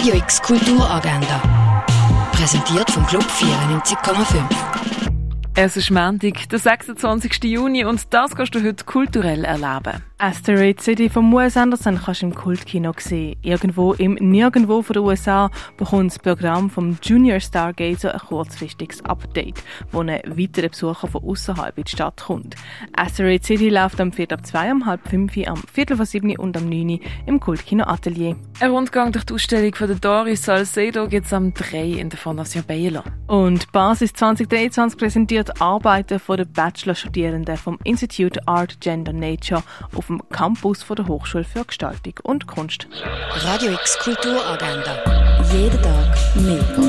Radio X Kulturagenda. Präsentiert vom Club 94,5. Es ist Montag, der 26. Juni und das kannst du heute kulturell erleben. Asteroid City von Wes Anderson kannst du im Kultkino sehen. Irgendwo im Nirgendwo von den USA bekommt das Programm vom Junior Stargazer ein kurzfristiges Update, wo ein weiterer Besucher von außerhalb in die Stadt kommt. Asteroid City läuft am 4. ab 2, am halb 5, am Viertel vor 7 und am 9 im Kultkino Atelier. Ein Rundgang durch die Ausstellung von der Doris Salcedo gibt es am 3 in der Fondation Baylor. Und Basis 2023 präsentiert Arbeiten von den Bachelorstudierenden vom Institute Art Gender Nature auf dem Campus von der Hochschule für Gestaltung und Kunst. Radio X Kulturagenda. Jeden Tag mehr.